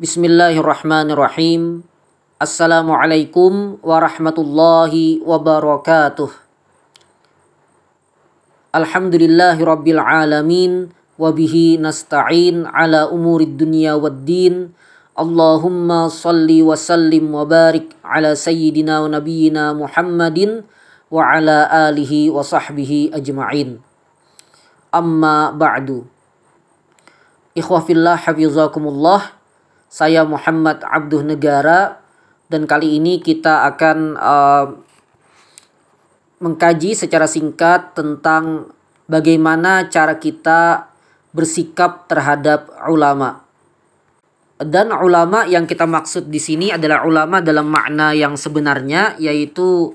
بسم الله الرحمن الرحيم السلام عليكم ورحمة الله وبركاته الحمد لله رب العالمين وبه نستعين على أمور الدنيا والدين اللهم صل وسلم وبارك على سيدنا ونبينا محمد وعلى آله وصحبه أجمعين أما بعد إخوة في الله حفظكم الله Saya Muhammad Abduh Negara dan kali ini kita akan uh, mengkaji secara singkat tentang bagaimana cara kita bersikap terhadap ulama. Dan ulama yang kita maksud di sini adalah ulama dalam makna yang sebenarnya yaitu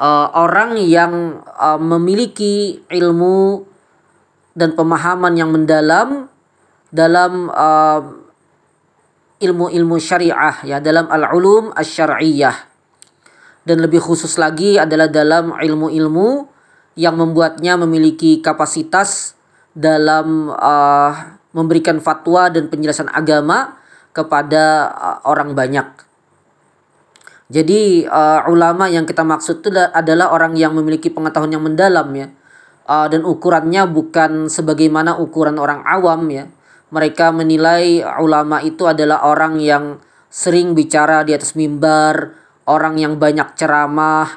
uh, orang yang uh, memiliki ilmu dan pemahaman yang mendalam dalam uh, ilmu-ilmu syariah ya dalam al-ulum asy-syar'iyyah. Dan lebih khusus lagi adalah dalam ilmu-ilmu yang membuatnya memiliki kapasitas dalam uh, memberikan fatwa dan penjelasan agama kepada uh, orang banyak. Jadi uh, ulama yang kita maksud itu adalah orang yang memiliki pengetahuan yang mendalam ya. Uh, dan ukurannya bukan sebagaimana ukuran orang awam ya mereka menilai ulama itu adalah orang yang sering bicara di atas mimbar, orang yang banyak ceramah,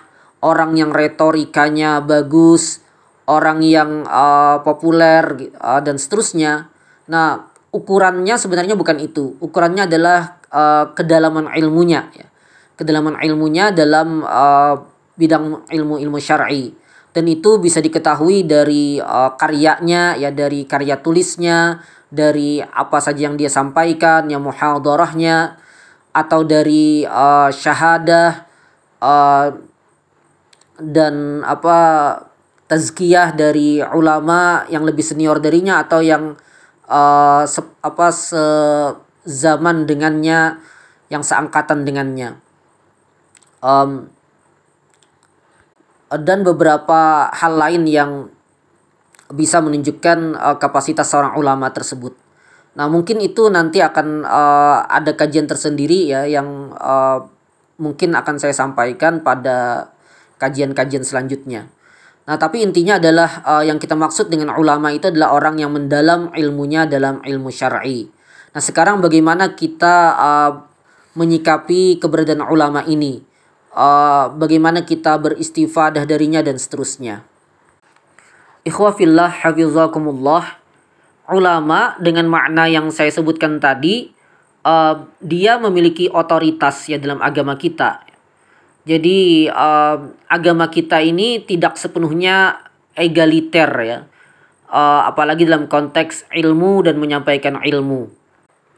orang yang retorikanya bagus, orang yang uh, populer uh, dan seterusnya. Nah, ukurannya sebenarnya bukan itu. Ukurannya adalah uh, kedalaman ilmunya ya. Kedalaman ilmunya dalam uh, bidang ilmu-ilmu syar'i. Dan itu bisa diketahui dari uh, karyanya ya dari karya tulisnya, dari apa saja yang dia sampaikan, yang muhadarahnya atau dari uh, syahadah uh, dan apa tazkiyah dari ulama yang lebih senior darinya atau yang uh, se, apa sezaman dengannya yang seangkatan dengannya. Um, dan beberapa hal lain yang bisa menunjukkan uh, kapasitas seorang ulama tersebut. Nah, mungkin itu nanti akan uh, ada kajian tersendiri ya yang uh, mungkin akan saya sampaikan pada kajian-kajian selanjutnya. Nah, tapi intinya adalah uh, yang kita maksud dengan ulama itu adalah orang yang mendalam ilmunya dalam ilmu syar'i. Nah, sekarang bagaimana kita uh, menyikapi keberadaan ulama ini? Uh, bagaimana kita beristifadah darinya dan seterusnya. Ikhwafillah hafizakumullah. Ulama dengan makna yang saya sebutkan tadi uh, dia memiliki otoritas ya dalam agama kita. Jadi uh, agama kita ini tidak sepenuhnya egaliter ya. Uh, apalagi dalam konteks ilmu dan menyampaikan ilmu.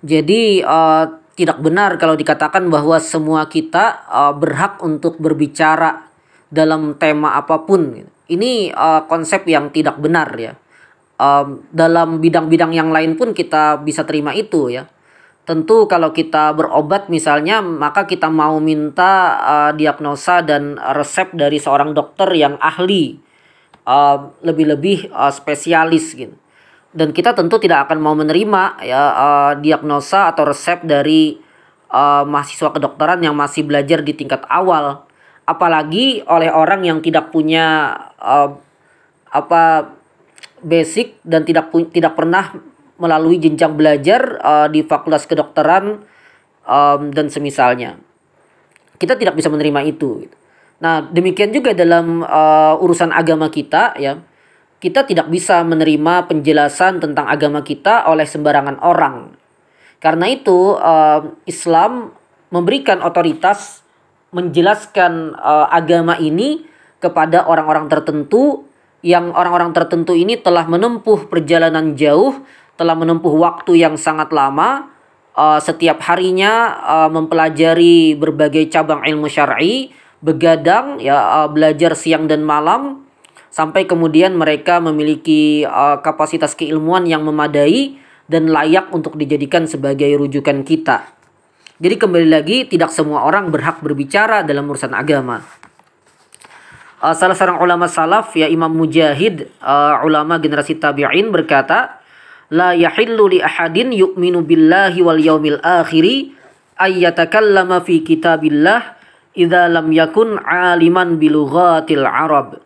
Jadi uh, tidak benar kalau dikatakan bahwa semua kita uh, berhak untuk berbicara dalam tema apa pun. Gitu. Ini uh, konsep yang tidak benar ya. Um, dalam bidang-bidang yang lain pun kita bisa terima itu ya. Tentu kalau kita berobat misalnya maka kita mau minta uh, diagnosa dan resep dari seorang dokter yang ahli uh, lebih-lebih uh, spesialis gitu. Dan kita tentu tidak akan mau menerima ya uh, diagnosa atau resep dari uh, mahasiswa kedokteran yang masih belajar di tingkat awal apalagi oleh orang yang tidak punya uh, apa basic dan tidak tidak pernah melalui jenjang belajar uh, di fakultas kedokteran um, dan semisalnya. Kita tidak bisa menerima itu. Nah, demikian juga dalam uh, urusan agama kita ya. Kita tidak bisa menerima penjelasan tentang agama kita oleh sembarangan orang. Karena itu uh, Islam memberikan otoritas menjelaskan uh, agama ini kepada orang-orang tertentu yang orang-orang tertentu ini telah menempuh perjalanan jauh, telah menempuh waktu yang sangat lama, uh, setiap harinya uh, mempelajari berbagai cabang ilmu syar'i, begadang ya uh, belajar siang dan malam sampai kemudian mereka memiliki uh, kapasitas keilmuan yang memadai dan layak untuk dijadikan sebagai rujukan kita. Jadi kembali lagi tidak semua orang berhak berbicara dalam urusan agama. Uh, salah seorang ulama salaf ya Imam Mujahid uh, ulama generasi tabi'in berkata la yahillu li ahadin yu'minu billahi wal yaumil akhiri ayyatakallama fi kitabillah idza lam yakun aliman bilughatil arab.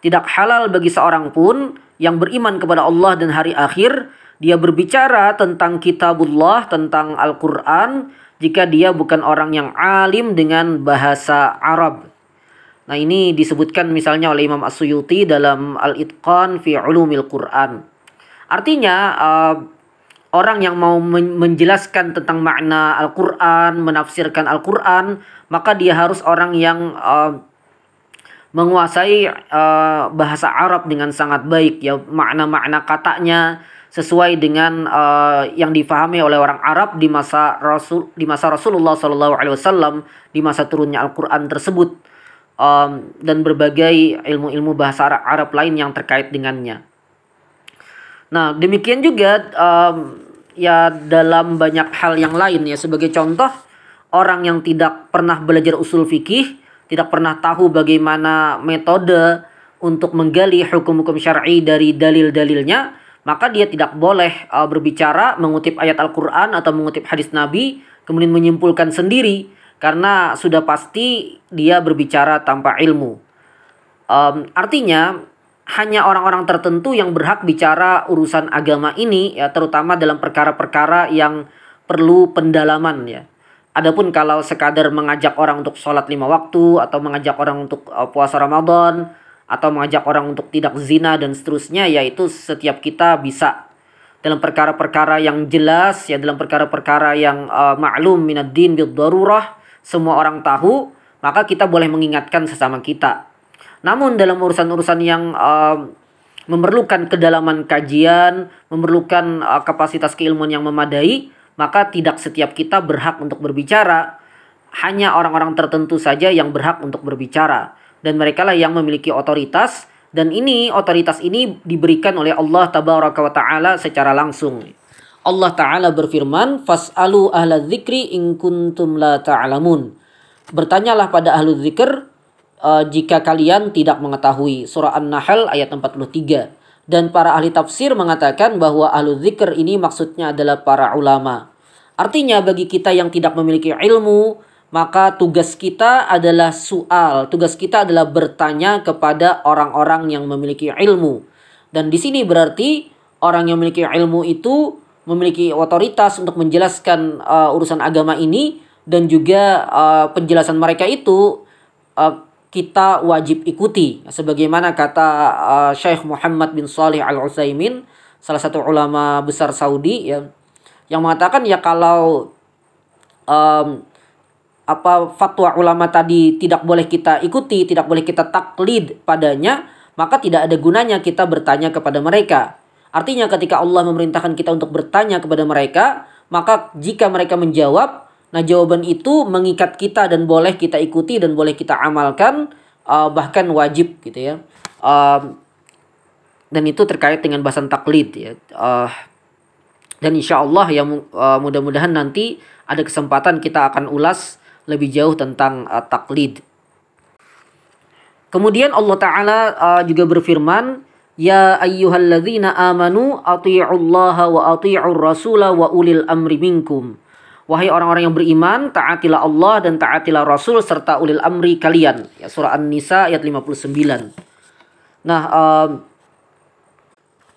Tidak halal bagi seorang pun yang beriman kepada Allah dan hari akhir dia berbicara tentang kitabullah, tentang Al-Qur'an jika dia bukan orang yang alim dengan bahasa Arab. Nah, ini disebutkan misalnya oleh Imam As-Suyuti dalam Al-Itqan fi Ulumil Qur'an. Artinya uh, orang yang mau menjelaskan tentang makna Al-Qur'an, menafsirkan Al-Qur'an, maka dia harus orang yang uh, menguasai uh, bahasa Arab dengan sangat baik ya makna-makna katanya sesuai dengan uh, yang difahami oleh orang Arab di masa Rasul di masa Rasulullah Wasallam di masa turunnya Al-Quran tersebut um, dan berbagai ilmu-ilmu bahasa Arab lain yang terkait dengannya. Nah, demikian juga um, ya dalam banyak hal yang lain ya sebagai contoh orang yang tidak pernah belajar usul fikih, tidak pernah tahu bagaimana metode untuk menggali hukum-hukum syar'i dari dalil-dalilnya, maka dia tidak boleh uh, berbicara mengutip ayat Al-Qur'an atau mengutip hadis Nabi kemudian menyimpulkan sendiri karena sudah pasti dia berbicara tanpa ilmu. Um, artinya hanya orang-orang tertentu yang berhak bicara urusan agama ini ya terutama dalam perkara-perkara yang perlu pendalaman ya. Adapun kalau sekadar mengajak orang untuk sholat lima waktu atau mengajak orang untuk uh, puasa Ramadan atau mengajak orang untuk tidak zina dan seterusnya yaitu setiap kita bisa dalam perkara-perkara yang jelas ya dalam perkara-perkara yang uh, maklum minad din bid darurah semua orang tahu maka kita boleh mengingatkan sesama kita namun dalam urusan-urusan yang uh, memerlukan kedalaman kajian, memerlukan uh, kapasitas keilmuan yang memadai, maka tidak setiap kita berhak untuk berbicara. Hanya orang-orang tertentu saja yang berhak untuk berbicara dan mereka lah yang memiliki otoritas dan ini otoritas ini diberikan oleh Allah taala secara langsung. Allah taala berfirman, "Fas'alu ahla dzikri in kuntum la ta'lamun." Bertanyalah pada ahlu zikr uh, jika kalian tidak mengetahui. Surah An-Nahl ayat 43. Dan para ahli tafsir mengatakan bahwa ahlu zikr ini maksudnya adalah para ulama. Artinya bagi kita yang tidak memiliki ilmu, maka tugas kita adalah soal. Tugas kita adalah bertanya kepada orang-orang yang memiliki ilmu. Dan di sini berarti orang yang memiliki ilmu itu memiliki otoritas untuk menjelaskan uh, urusan agama ini dan juga uh, penjelasan mereka itu uh, kita wajib ikuti sebagaimana kata uh, Syekh Muhammad bin Salih Al Utsaimin salah satu ulama besar Saudi ya yang mengatakan ya kalau um, apa fatwa ulama tadi tidak boleh kita ikuti, tidak boleh kita taklid padanya, maka tidak ada gunanya kita bertanya kepada mereka. Artinya ketika Allah memerintahkan kita untuk bertanya kepada mereka, maka jika mereka menjawab, Nah, jawaban itu mengikat kita dan boleh kita ikuti dan boleh kita amalkan uh, bahkan wajib gitu ya. Uh, dan itu terkait dengan bahasan taklid ya. Uh, dan insya Allah ya uh, mudah-mudahan nanti ada kesempatan kita akan ulas lebih jauh tentang uh, taklid. Kemudian Allah Ta'ala uh, juga berfirman, Ya ayyuhalladzina amanu ati'ullaha wa ati'ur rasula wa ulil amri minkum. Wahai orang-orang yang beriman, taatilah Allah dan taatilah Rasul serta ulil amri kalian. Ya, surah An-Nisa ayat 59. Nah, um,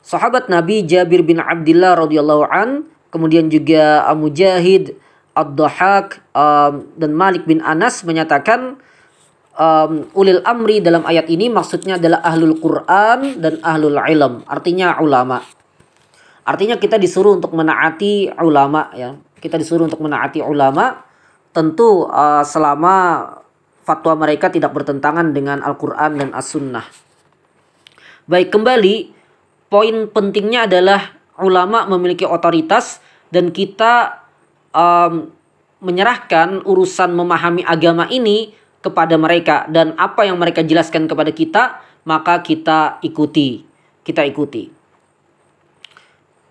sahabat Nabi Jabir bin Abdullah radhiyallahu an, kemudian juga Mujahid, Ad-Dhahak um, dan Malik bin Anas menyatakan um, ulil amri dalam ayat ini maksudnya adalah ahlul Quran dan ahlul ilm, artinya ulama. Artinya kita disuruh untuk menaati ulama ya kita disuruh untuk menaati ulama tentu uh, selama fatwa mereka tidak bertentangan dengan Al-Quran dan As-Sunnah. Baik kembali, poin pentingnya adalah ulama memiliki otoritas dan kita um, menyerahkan urusan memahami agama ini kepada mereka. Dan apa yang mereka jelaskan kepada kita maka kita ikuti. Kita ikuti.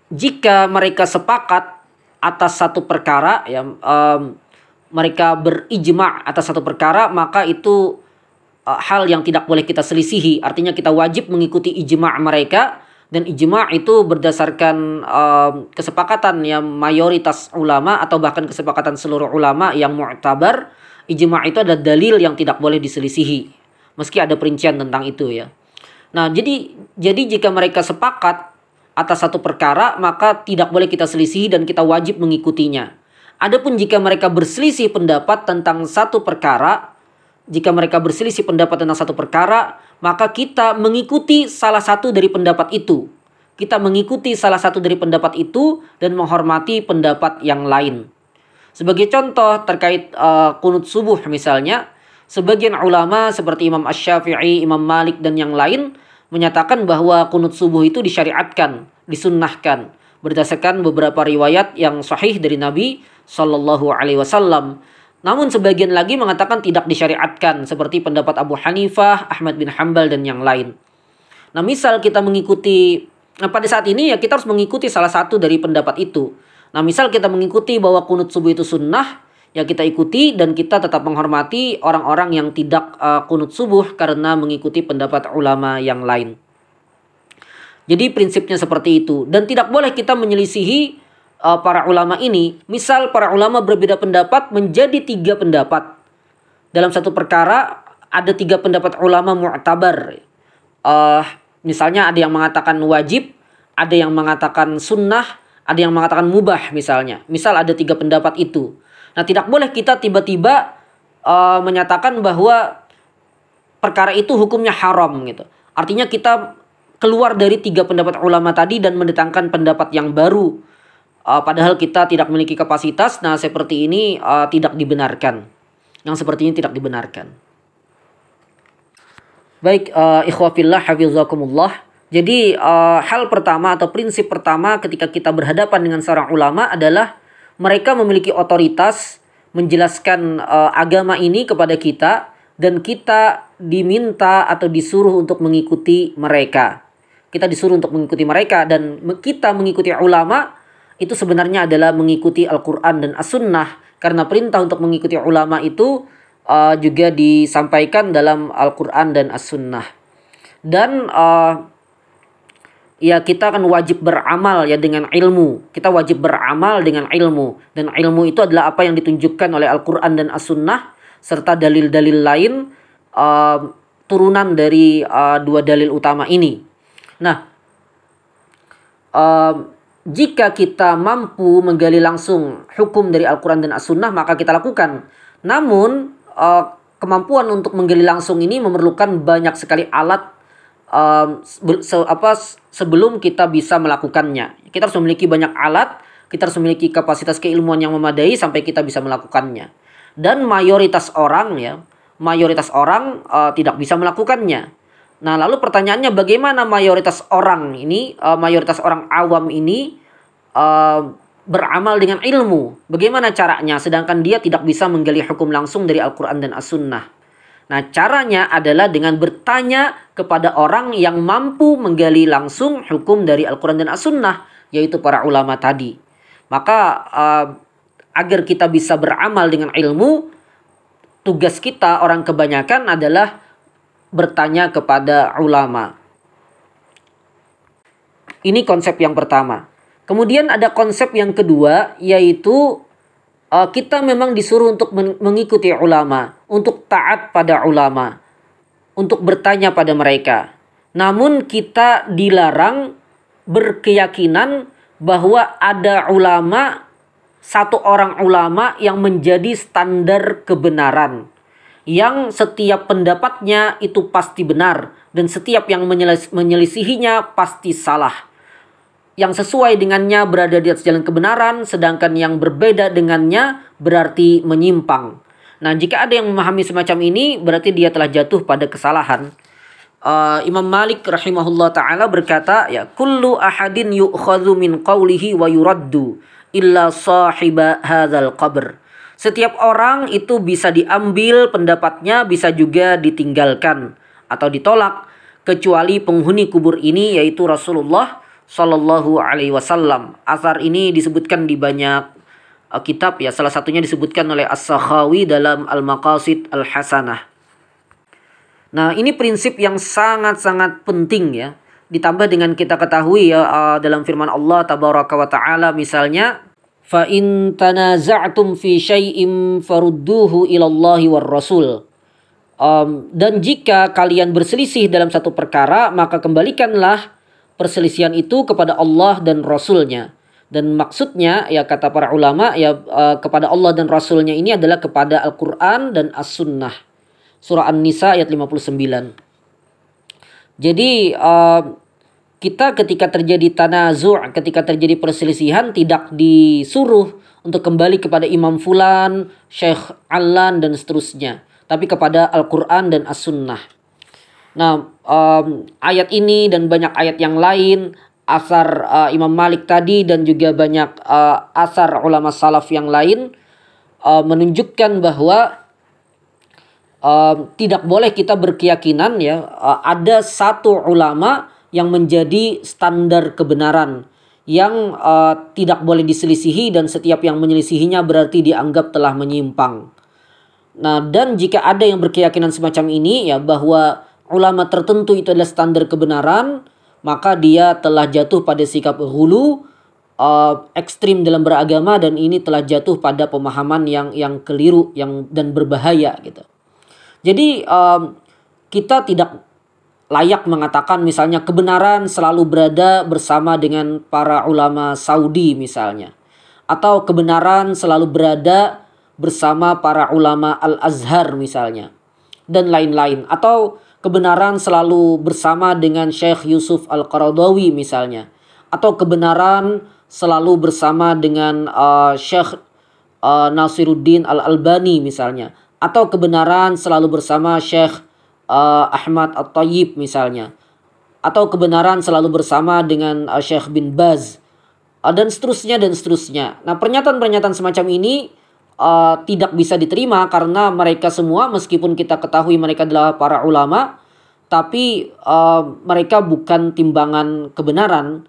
Jika mereka sepakat atas satu perkara ya um, mereka berijma atas satu perkara maka itu uh, hal yang tidak boleh kita selisihi. Artinya kita wajib mengikuti ijma mereka dan ijma itu berdasarkan uh, kesepakatan yang mayoritas ulama atau bahkan kesepakatan seluruh ulama yang mu'tabar ijma itu adalah dalil yang tidak boleh diselisihi meski ada perincian tentang itu ya nah jadi jadi jika mereka sepakat atas satu perkara maka tidak boleh kita selisihi dan kita wajib mengikutinya adapun jika mereka berselisih pendapat tentang satu perkara jika mereka berselisih pendapat tentang satu perkara, maka kita mengikuti salah satu dari pendapat itu. Kita mengikuti salah satu dari pendapat itu dan menghormati pendapat yang lain. Sebagai contoh terkait uh, kunut subuh misalnya, sebagian ulama seperti Imam Ash-Syafi'i, Imam Malik dan yang lain menyatakan bahwa kunut subuh itu disyariatkan, disunnahkan berdasarkan beberapa riwayat yang sahih dari Nabi Shallallahu alaihi wasallam. Namun sebagian lagi mengatakan tidak disyariatkan seperti pendapat Abu Hanifah, Ahmad bin Hambal dan yang lain. Nah, misal kita mengikuti nah pada saat ini ya kita harus mengikuti salah satu dari pendapat itu. Nah, misal kita mengikuti bahwa kunut subuh itu sunnah, ya kita ikuti dan kita tetap menghormati orang-orang yang tidak uh, kunut subuh karena mengikuti pendapat ulama yang lain. Jadi prinsipnya seperti itu dan tidak boleh kita menyelisihi uh, para ulama ini, misal para ulama berbeda pendapat menjadi tiga pendapat. Dalam satu perkara ada tiga pendapat ulama mu'tabar. Uh, misalnya ada yang mengatakan wajib, ada yang mengatakan sunnah, ada yang mengatakan mubah misalnya. Misal ada tiga pendapat itu. Nah tidak boleh kita tiba-tiba uh, menyatakan bahwa perkara itu hukumnya haram gitu. Artinya kita keluar dari tiga pendapat ulama tadi dan mendatangkan pendapat yang baru uh, padahal kita tidak memiliki kapasitas, nah seperti ini uh, tidak dibenarkan. Yang seperti ini tidak dibenarkan. Baik, uh, ikhwafillah hafizakumullah. Jadi uh, hal pertama atau prinsip pertama ketika kita berhadapan dengan seorang ulama adalah mereka memiliki otoritas menjelaskan uh, agama ini kepada kita dan kita diminta atau disuruh untuk mengikuti mereka. Kita disuruh untuk mengikuti mereka dan kita mengikuti ulama itu sebenarnya adalah mengikuti Al-Quran dan As-Sunnah. Karena perintah untuk mengikuti ulama itu uh, juga disampaikan dalam Al-Quran dan As-Sunnah. Dan uh, ya kita akan wajib beramal ya dengan ilmu. Kita wajib beramal dengan ilmu. Dan ilmu itu adalah apa yang ditunjukkan oleh Al-Quran dan As-Sunnah. Serta dalil-dalil lain uh, turunan dari uh, dua dalil utama ini. Nah, uh, jika kita mampu menggali langsung hukum dari Al-Quran dan As-Sunnah, maka kita lakukan. Namun, uh, kemampuan untuk menggali langsung ini memerlukan banyak sekali alat um, se apa, sebelum kita bisa melakukannya. Kita harus memiliki banyak alat, kita harus memiliki kapasitas keilmuan yang memadai sampai kita bisa melakukannya. Dan mayoritas orang ya, mayoritas orang uh, tidak bisa melakukannya. Nah, lalu pertanyaannya bagaimana mayoritas orang ini, uh, mayoritas orang awam ini uh, beramal dengan ilmu? Bagaimana caranya sedangkan dia tidak bisa menggali hukum langsung dari Al-Qur'an dan As-Sunnah? Nah, caranya adalah dengan bertanya kepada orang yang mampu menggali langsung hukum dari Al-Qur'an dan As-Sunnah, yaitu para ulama tadi. Maka uh, agar kita bisa beramal dengan ilmu, tugas kita orang kebanyakan adalah bertanya kepada ulama. Ini konsep yang pertama. Kemudian ada konsep yang kedua yaitu uh, kita memang disuruh untuk mengikuti ulama, untuk taat pada ulama, untuk bertanya pada mereka. Namun kita dilarang berkeyakinan bahwa ada ulama satu orang ulama yang menjadi standar kebenaran yang setiap pendapatnya itu pasti benar dan setiap yang menyelis menyelisihinya pasti salah. Yang sesuai dengannya berada di atas jalan kebenaran, sedangkan yang berbeda dengannya berarti menyimpang. Nah, jika ada yang memahami semacam ini, berarti dia telah jatuh pada kesalahan. Uh, Imam Malik rahimahullah taala berkata, ya, kullu ahadin yu'khadhu min qawlihi wa yuraddu illa sahiba hadzal qabr. Setiap orang itu bisa diambil pendapatnya, bisa juga ditinggalkan atau ditolak kecuali penghuni kubur ini yaitu Rasulullah Shallallahu Alaihi Wasallam. Asar ini disebutkan di banyak uh, kitab ya. Salah satunya disebutkan oleh As-Sakhawi dalam Al-Maqasid Al-Hasanah. Nah, ini prinsip yang sangat-sangat penting ya. ditambah dengan kita ketahui ya uh, dalam firman Allah tabaraka wa taala misalnya tanaza'tum fi syai'in farudduhu ila Allah war rasul um, dan jika kalian berselisih dalam satu perkara maka kembalikanlah perselisihan itu kepada Allah dan Rasulnya. Dan maksudnya ya kata para ulama ya uh, kepada Allah dan Rasulnya ini adalah kepada Al-Quran dan As-Sunnah. Surah An-Nisa ayat 59 jadi uh, kita ketika terjadi tanazu' ketika terjadi perselisihan tidak disuruh untuk kembali kepada Imam Fulan, Syekh Alan dan seterusnya, tapi kepada Al-Qur'an dan As-Sunnah. Nah, um, ayat ini dan banyak ayat yang lain, asar uh, Imam Malik tadi dan juga banyak uh, asar ulama salaf yang lain uh, menunjukkan bahwa uh, tidak boleh kita berkeyakinan ya uh, ada satu ulama yang menjadi standar kebenaran yang uh, tidak boleh diselisihi dan setiap yang menyelisihinya berarti dianggap telah menyimpang. Nah, dan jika ada yang berkeyakinan semacam ini ya bahwa ulama tertentu itu adalah standar kebenaran, maka dia telah jatuh pada sikap hulu uh, ekstrim dalam beragama dan ini telah jatuh pada pemahaman yang yang keliru yang dan berbahaya gitu. Jadi um, kita tidak layak mengatakan misalnya kebenaran selalu berada bersama dengan para ulama Saudi misalnya. Atau kebenaran selalu berada bersama para ulama Al-Azhar misalnya. Dan lain-lain. Atau kebenaran selalu bersama dengan Syekh Yusuf Al-Qaradawi misalnya. Atau kebenaran selalu bersama dengan uh, Syekh uh, Nasiruddin Al-Albani misalnya atau kebenaran selalu bersama Syekh uh, Ahmad At-Tayyib misalnya atau kebenaran selalu bersama dengan uh, Syekh bin Baz uh, dan seterusnya dan seterusnya. Nah, pernyataan-pernyataan semacam ini uh, tidak bisa diterima karena mereka semua meskipun kita ketahui mereka adalah para ulama tapi uh, mereka bukan timbangan kebenaran.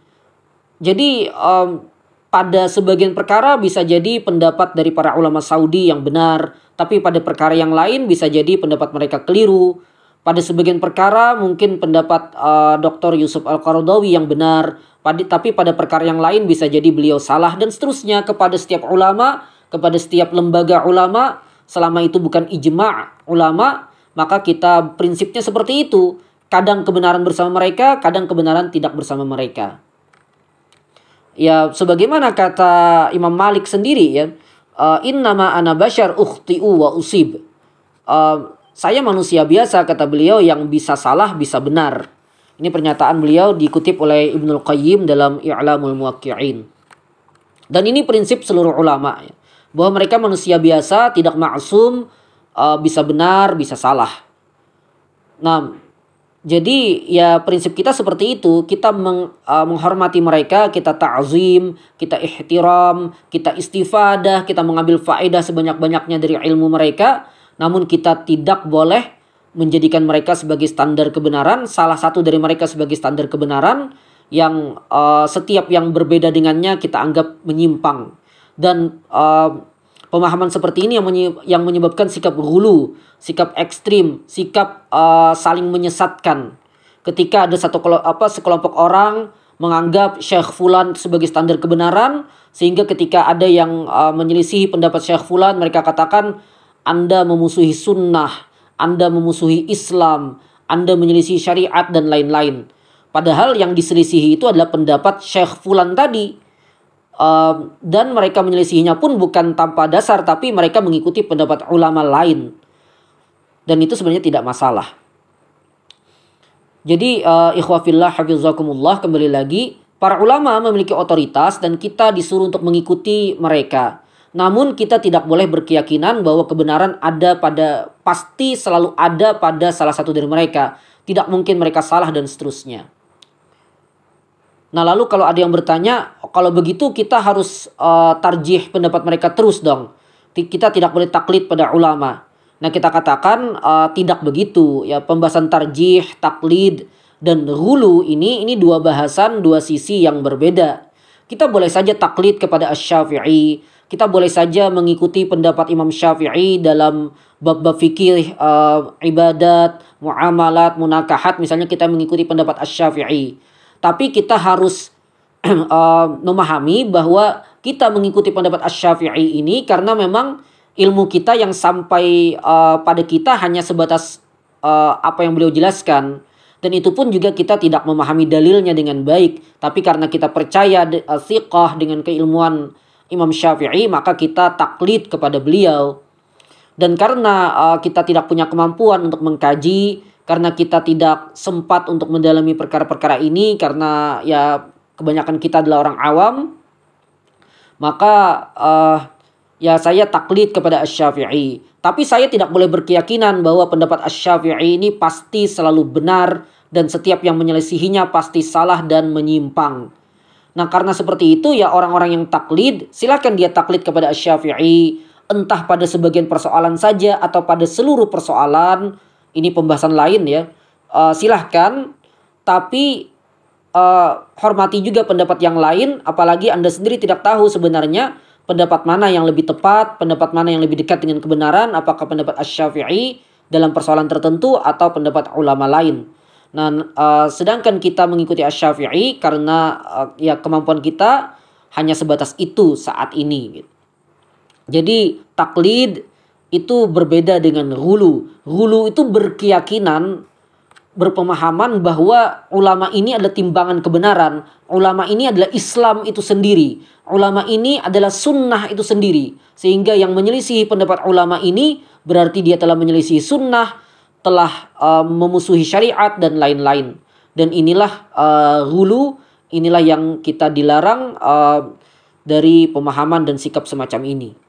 Jadi um, pada sebagian perkara bisa jadi pendapat dari para ulama Saudi yang benar, tapi pada perkara yang lain bisa jadi pendapat mereka keliru. Pada sebagian perkara mungkin pendapat uh, Dr. Yusuf Al-Qaradawi yang benar, pada, tapi pada perkara yang lain bisa jadi beliau salah dan seterusnya kepada setiap ulama, kepada setiap lembaga ulama, selama itu bukan ijma' ulama, maka kita prinsipnya seperti itu. Kadang kebenaran bersama mereka, kadang kebenaran tidak bersama mereka. Ya, sebagaimana kata Imam Malik sendiri ya, uh, innama ana bashar ukhti'u wa usib. Uh, saya manusia biasa kata beliau yang bisa salah bisa benar. Ini pernyataan beliau dikutip oleh Ibnul Qayyim dalam I'lamul Muwaqqi'in. Dan ini prinsip seluruh ulama ya, bahwa mereka manusia biasa tidak maksum uh, bisa benar bisa salah. Nah, jadi ya prinsip kita seperti itu, kita meng, uh, menghormati mereka, kita ta'zim, kita ihtiram, kita istifadah, kita mengambil faedah sebanyak-banyaknya dari ilmu mereka, namun kita tidak boleh menjadikan mereka sebagai standar kebenaran, salah satu dari mereka sebagai standar kebenaran yang uh, setiap yang berbeda dengannya kita anggap menyimpang. Dan uh, pemahaman seperti ini yang yang menyebabkan sikap hulu, sikap ekstrim, sikap uh, saling menyesatkan. Ketika ada satu apa sekelompok orang menganggap Syekh Fulan sebagai standar kebenaran sehingga ketika ada yang uh, menyelisihi pendapat Syekh Fulan mereka katakan Anda memusuhi sunnah, Anda memusuhi Islam, Anda menyelisihi syariat dan lain-lain. Padahal yang diselisihi itu adalah pendapat Syekh Fulan tadi dan mereka menyelisihinya pun bukan tanpa dasar tapi mereka mengikuti pendapat ulama lain. Dan itu sebenarnya tidak masalah. Jadi uh, ikhwafillah hafizakumullah kembali lagi. Para ulama memiliki otoritas dan kita disuruh untuk mengikuti mereka. Namun kita tidak boleh berkeyakinan bahwa kebenaran ada pada pasti selalu ada pada salah satu dari mereka. Tidak mungkin mereka salah dan seterusnya Nah lalu kalau ada yang bertanya, kalau begitu kita harus uh, tarjih pendapat mereka terus dong. Kita tidak boleh taklid pada ulama. Nah kita katakan uh, tidak begitu ya pembahasan tarjih, taklid dan hulu ini ini dua bahasan dua sisi yang berbeda. Kita boleh saja taklid kepada Asy-Syafi'i, kita boleh saja mengikuti pendapat Imam Syafi'i dalam bab-bab fikih uh, ibadat, muamalat, munakahat misalnya kita mengikuti pendapat Asy-Syafi'i. Tapi kita harus uh, memahami bahwa kita mengikuti pendapat Asy-Syafi'i ini karena memang ilmu kita yang sampai uh, pada kita hanya sebatas uh, apa yang beliau jelaskan. Dan itu pun juga kita tidak memahami dalilnya dengan baik. Tapi karena kita percaya uh, dengan keilmuan Imam Syafi'i maka kita taklid kepada beliau. Dan karena uh, kita tidak punya kemampuan untuk mengkaji karena kita tidak sempat untuk mendalami perkara-perkara ini karena ya kebanyakan kita adalah orang awam maka uh, ya saya taklid kepada Asy-Syafi'i tapi saya tidak boleh berkeyakinan bahwa pendapat Asy-Syafi'i ini pasti selalu benar dan setiap yang menyelisihinya pasti salah dan menyimpang. Nah karena seperti itu ya orang-orang yang taklid silakan dia taklid kepada Asy-Syafi'i entah pada sebagian persoalan saja atau pada seluruh persoalan ini pembahasan lain ya. Uh, silahkan tapi uh, hormati juga pendapat yang lain apalagi Anda sendiri tidak tahu sebenarnya pendapat mana yang lebih tepat, pendapat mana yang lebih dekat dengan kebenaran, apakah pendapat Asy-Syafi'i dalam persoalan tertentu atau pendapat ulama lain. Nah, uh, sedangkan kita mengikuti Asy-Syafi'i karena uh, ya kemampuan kita hanya sebatas itu saat ini gitu. Jadi taklid itu berbeda dengan hulu. Hulu itu berkeyakinan berpemahaman bahwa ulama ini adalah timbangan kebenaran. Ulama ini adalah Islam itu sendiri. Ulama ini adalah sunnah itu sendiri. Sehingga yang menyelisihi pendapat ulama ini berarti dia telah menyelisihi sunnah, telah uh, memusuhi syariat dan lain-lain. Dan inilah uh, hulu, inilah yang kita dilarang uh, dari pemahaman dan sikap semacam ini.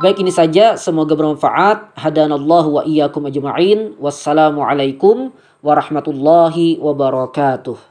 Baik ini saja semoga bermanfaat. Hadanallahu wa iyyakum ajma'in. Wassalamualaikum warahmatullahi wabarakatuh.